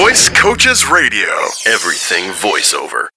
Voice Coaches Radio. Everything voiceover.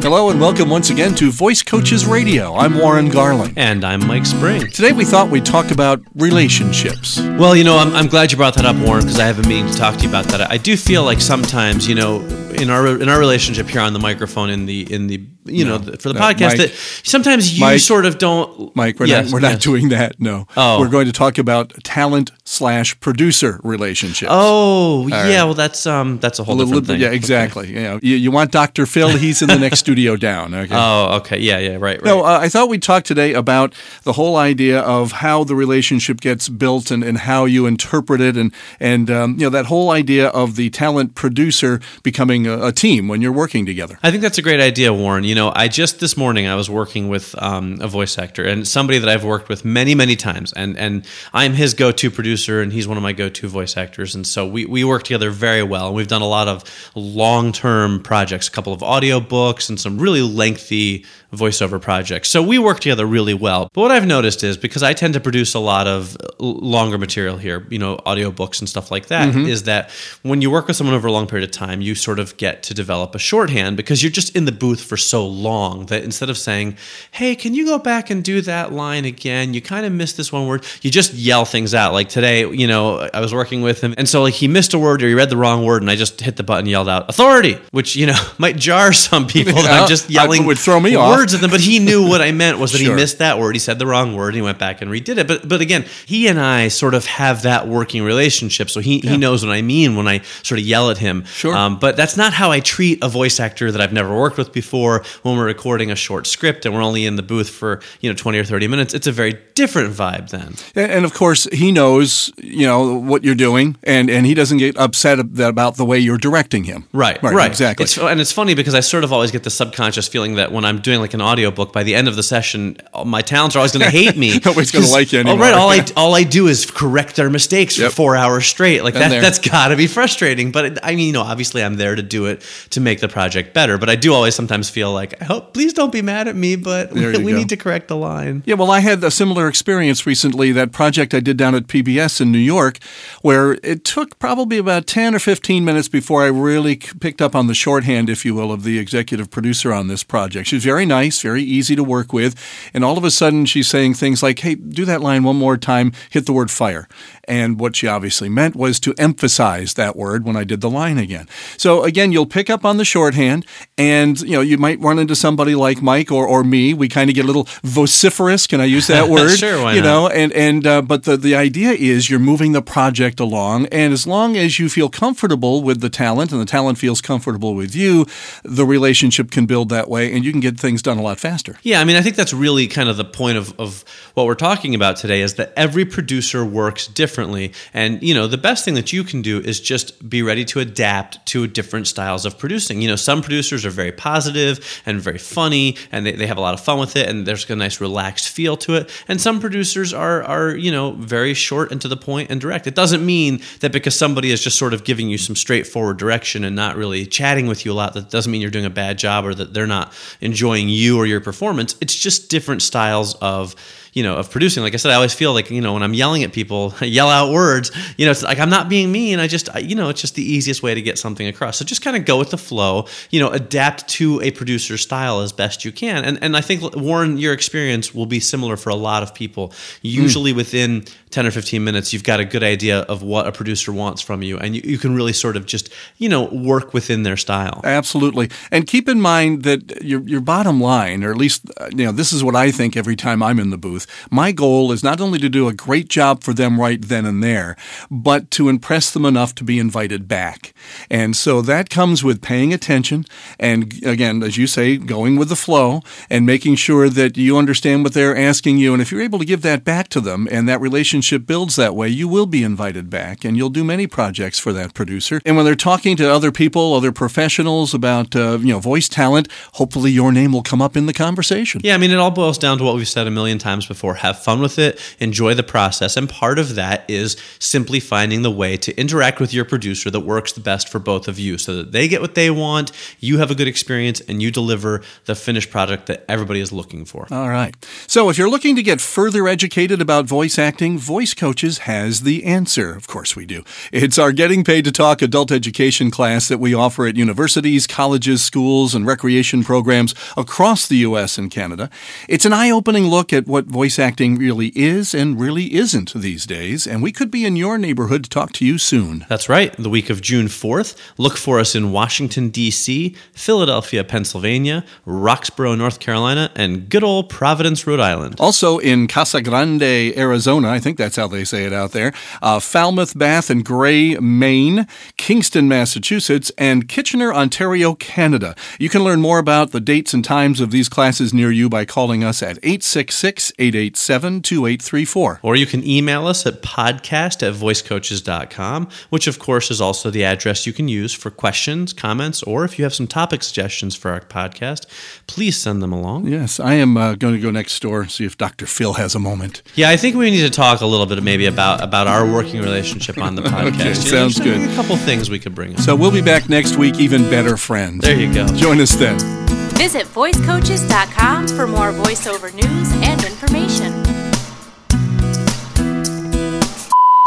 Hello and welcome once again to Voice Coaches Radio. I'm Warren Garling. And I'm Mike Spring. Today we thought we'd talk about relationships. Well, you know, I'm, I'm glad you brought that up, Warren, because I have a meeting to talk to you about that. I do feel like sometimes, you know, in our in our relationship here on the microphone in the in the you No, know for the no, podcast Mike- that sometimes you Mike- sort of don't Mike, we're Yes, not we're not yes. doing that. No. Oh. We're going to talk about talent slash producer relationships. Oh right. yeah, well that's um that's a whole A little different bit- thing. yeah, exactly. Yeah, you, you want Dr. Phil? He's in the next studio down. Okay. Oh okay, yeah, yeah, right, right. No, uh, I thought we'd talk today about the whole idea of how the relationship gets built and, and how you interpret it, and and um, you know that whole idea of the talent producer becoming a, a team when you're working together. I think that's a great idea, Warren. You know, I just this morning I was working with um, a voice actor and somebody that I've worked with many, many times, and and I'm his go-to producer, and he's one of my go-to voice actors, and so we we work together very well. And we've done a lot of long-term projects, a couple of audio books, and some really lengthy voiceover projects. So we work together really well. But what I've noticed is because I tend to produce a lot of longer material here, you know, audiobooks and stuff like that, mm-hmm. is that when you work with someone over a long period of time, you sort of get to develop a shorthand because you're just in the booth for so long that instead of saying, "Hey, can you go back and do that line again? You kind of missed this one word." You just yell things out. Like today, you know, I was working with him, and so like he missed a word or he read the wrong word, and I just hit the button, yelled out "authority," which you know might jar some people. that I'm just yelling would throw me off. Words at them, but he knew what I meant was that Sure. he missed that word. He said the wrong word. And he went back and redid it. But but again, he and I sort of have that working relationship. So he, he knows what I mean when I sort of yell at him. Sure. Um, but that's not how I treat a voice actor that I've never worked with before. When we're recording a short script and we're only in the booth for you know twenty or thirty minutes, it's a very different vibe then. And and of course, he knows you know what you're doing, and, and he doesn't get upset about the way you're directing him. Right, right, right, exactly. It's, and it's funny because I sort of always get the subconscious feeling that when I'm doing like an audiobook, by the end of the session, uh, my talents are always going to hate me. Nobody's gonna 'Cause- like you anymore. right. All I all I do is correct their mistakes Yep. for four hours straight. Like Been that, there. that's got to be frustrating. But it, I mean, you know, obviously I'm there to do it to make the project better. But I do always sometimes feel like, I hope, please don't be mad at me, but we, we need to correct the line. Yeah, well, I had a similar experience recently. That project I did down at PBS in New York, where it took probably about 10 or 15 minutes before I really picked up on the shorthand, if you will, of the executive producer on this project. She's very nice, very easy to work with. And all of a sudden, she's saying things like, hey, do that line one more time, hit the word fire. And what she obviously meant was to emphasize that word when I did the line again. So again, you'll pick up on the shorthand, and you know you might run into somebody like Mike or, or me. We kind of get a little vociferous. Can I use that word? Sure, why you not? know, and and uh, but the the idea is you're moving the project along, and as long as you feel comfortable with the talent, and the talent feels comfortable with you, the relationship can build that way, and you can get things done a lot faster. Yeah, I mean, I think that's really kind of the point of, of what we're talking about today is that every producer works differently. And, you know, the best thing that you can do is just be ready to adapt to different styles of producing. You know, some producers are very positive and very funny and they, they have a lot of fun with it and there's a nice relaxed feel to it. And some producers are, are, you know, very short and to the point and direct. It doesn't mean that because somebody is just sort of giving you some straightforward direction and not really chatting with you a lot, that doesn't mean you're doing a bad job or that they're not enjoying you or your performance. It's just different styles of you know of producing. Like i said i always feel like you know when i'm yelling at people I yell out words you know it's like i'm not being mean. I just I, you know it's just the easiest way to get something across. So just kind of go with the flow you know adapt to a producer's style as best you can. And and i think warren your experience will be similar for a lot of people. Hmm. Usually within 10 or 15 minutes you've got a good idea of what a producer wants from you and you, you can really sort of just you know work within their style. Absolutely. And keep in mind that your, your bottom line, or at least, uh, you know, this is what I think every time I'm in the booth. My goal is not only to do a great job for them right then and there, but to impress them enough to be invited back. And so that comes with paying attention and, again, as you say, going with the flow and making sure that you understand what they're asking you. And if you're able to give that back to them and that relationship builds that way, you will be invited back and you'll do many projects for that producer. And when they're talking to other people, other professionals about, uh, you know, voice talent, hopefully your name will come up in the conversation. Yeah, I mean, it all boils down to what we've said a million times before. Have fun with it, enjoy the process. And part of that is simply finding the way to interact with your producer that works the best for both of you so that they get what they want, you have a good experience, and you deliver deliver the finished product that everybody is looking for. All right. So if you're looking to get further educated about voice acting, Voice Coaches has the answer. Of course we do. It's our Getting Paid to Talk adult education class that we offer at universities, colleges, schools, and recreation programs across the U.S. and Canada. It's an eye opening look at what voice acting really is and really isn't these days, and we could be in your neighborhood to talk to you soon. That's right. The week of June 4th. Look for us in Washington, D.C., Philadelphia, Pennsylvania, Roxboro, North Carolina, and good old Providence, Rhode Island. Also in Casa Grande, Arizona, I think that's how they say it out there, uh, Falmouth, Bath, and Gray, Maine, Kingston, Massachusetts, and Kitchener, Ontario, Canada. You can learn more about the dates and times of these classes near you by calling us at 866 887 2834. Or you can email us at podcast at voicecoaches.com, which of course is also the address you can use for questions, comments, or if you have some topic suggestions for our podcast, please send them along. Yes, I am uh, going to go next door and see if Dr. Phil has a moment. Yeah, I think we need to talk a little bit maybe about about our working relationship on the podcast. Okay, You know, sounds there's good. A couple things we could bring up. So we'll be back next week, even better friends. There you go. Join us then. Visit voicecoaches.com for more voiceover news and information.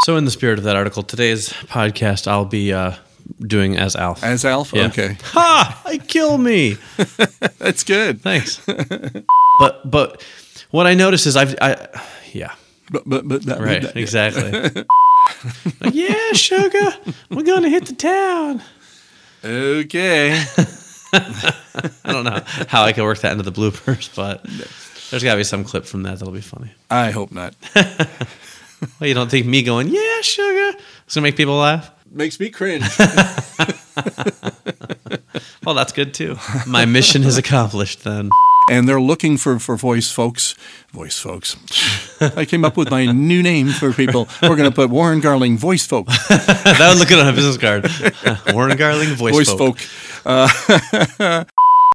So, in the spirit of that article, today's podcast I'll be uh, doing as Alf. As Alf? Yeah. Okay. Ha! I kill me. That's good. Thanks. but but what I notice is I've I yeah But, but, but that, right that- exactly. Like, yeah, sugar, we're gonna hit the town. Okay. I don't know how I can work that into the bloopers, but there's got to be some clip from that that'll be funny. I hope not. Well, you don't think me going, yeah, sugar, it's gonna make people laugh? Makes me cringe. Well, that's good too. My mission is accomplished then. and they're looking for, for voice folks. Voice folks. I came up with my new name for people. We're going to put Warren Garling Voice Folk. that would look good on a business card. Warren Garling, voice, Voice folk. folk. Uh,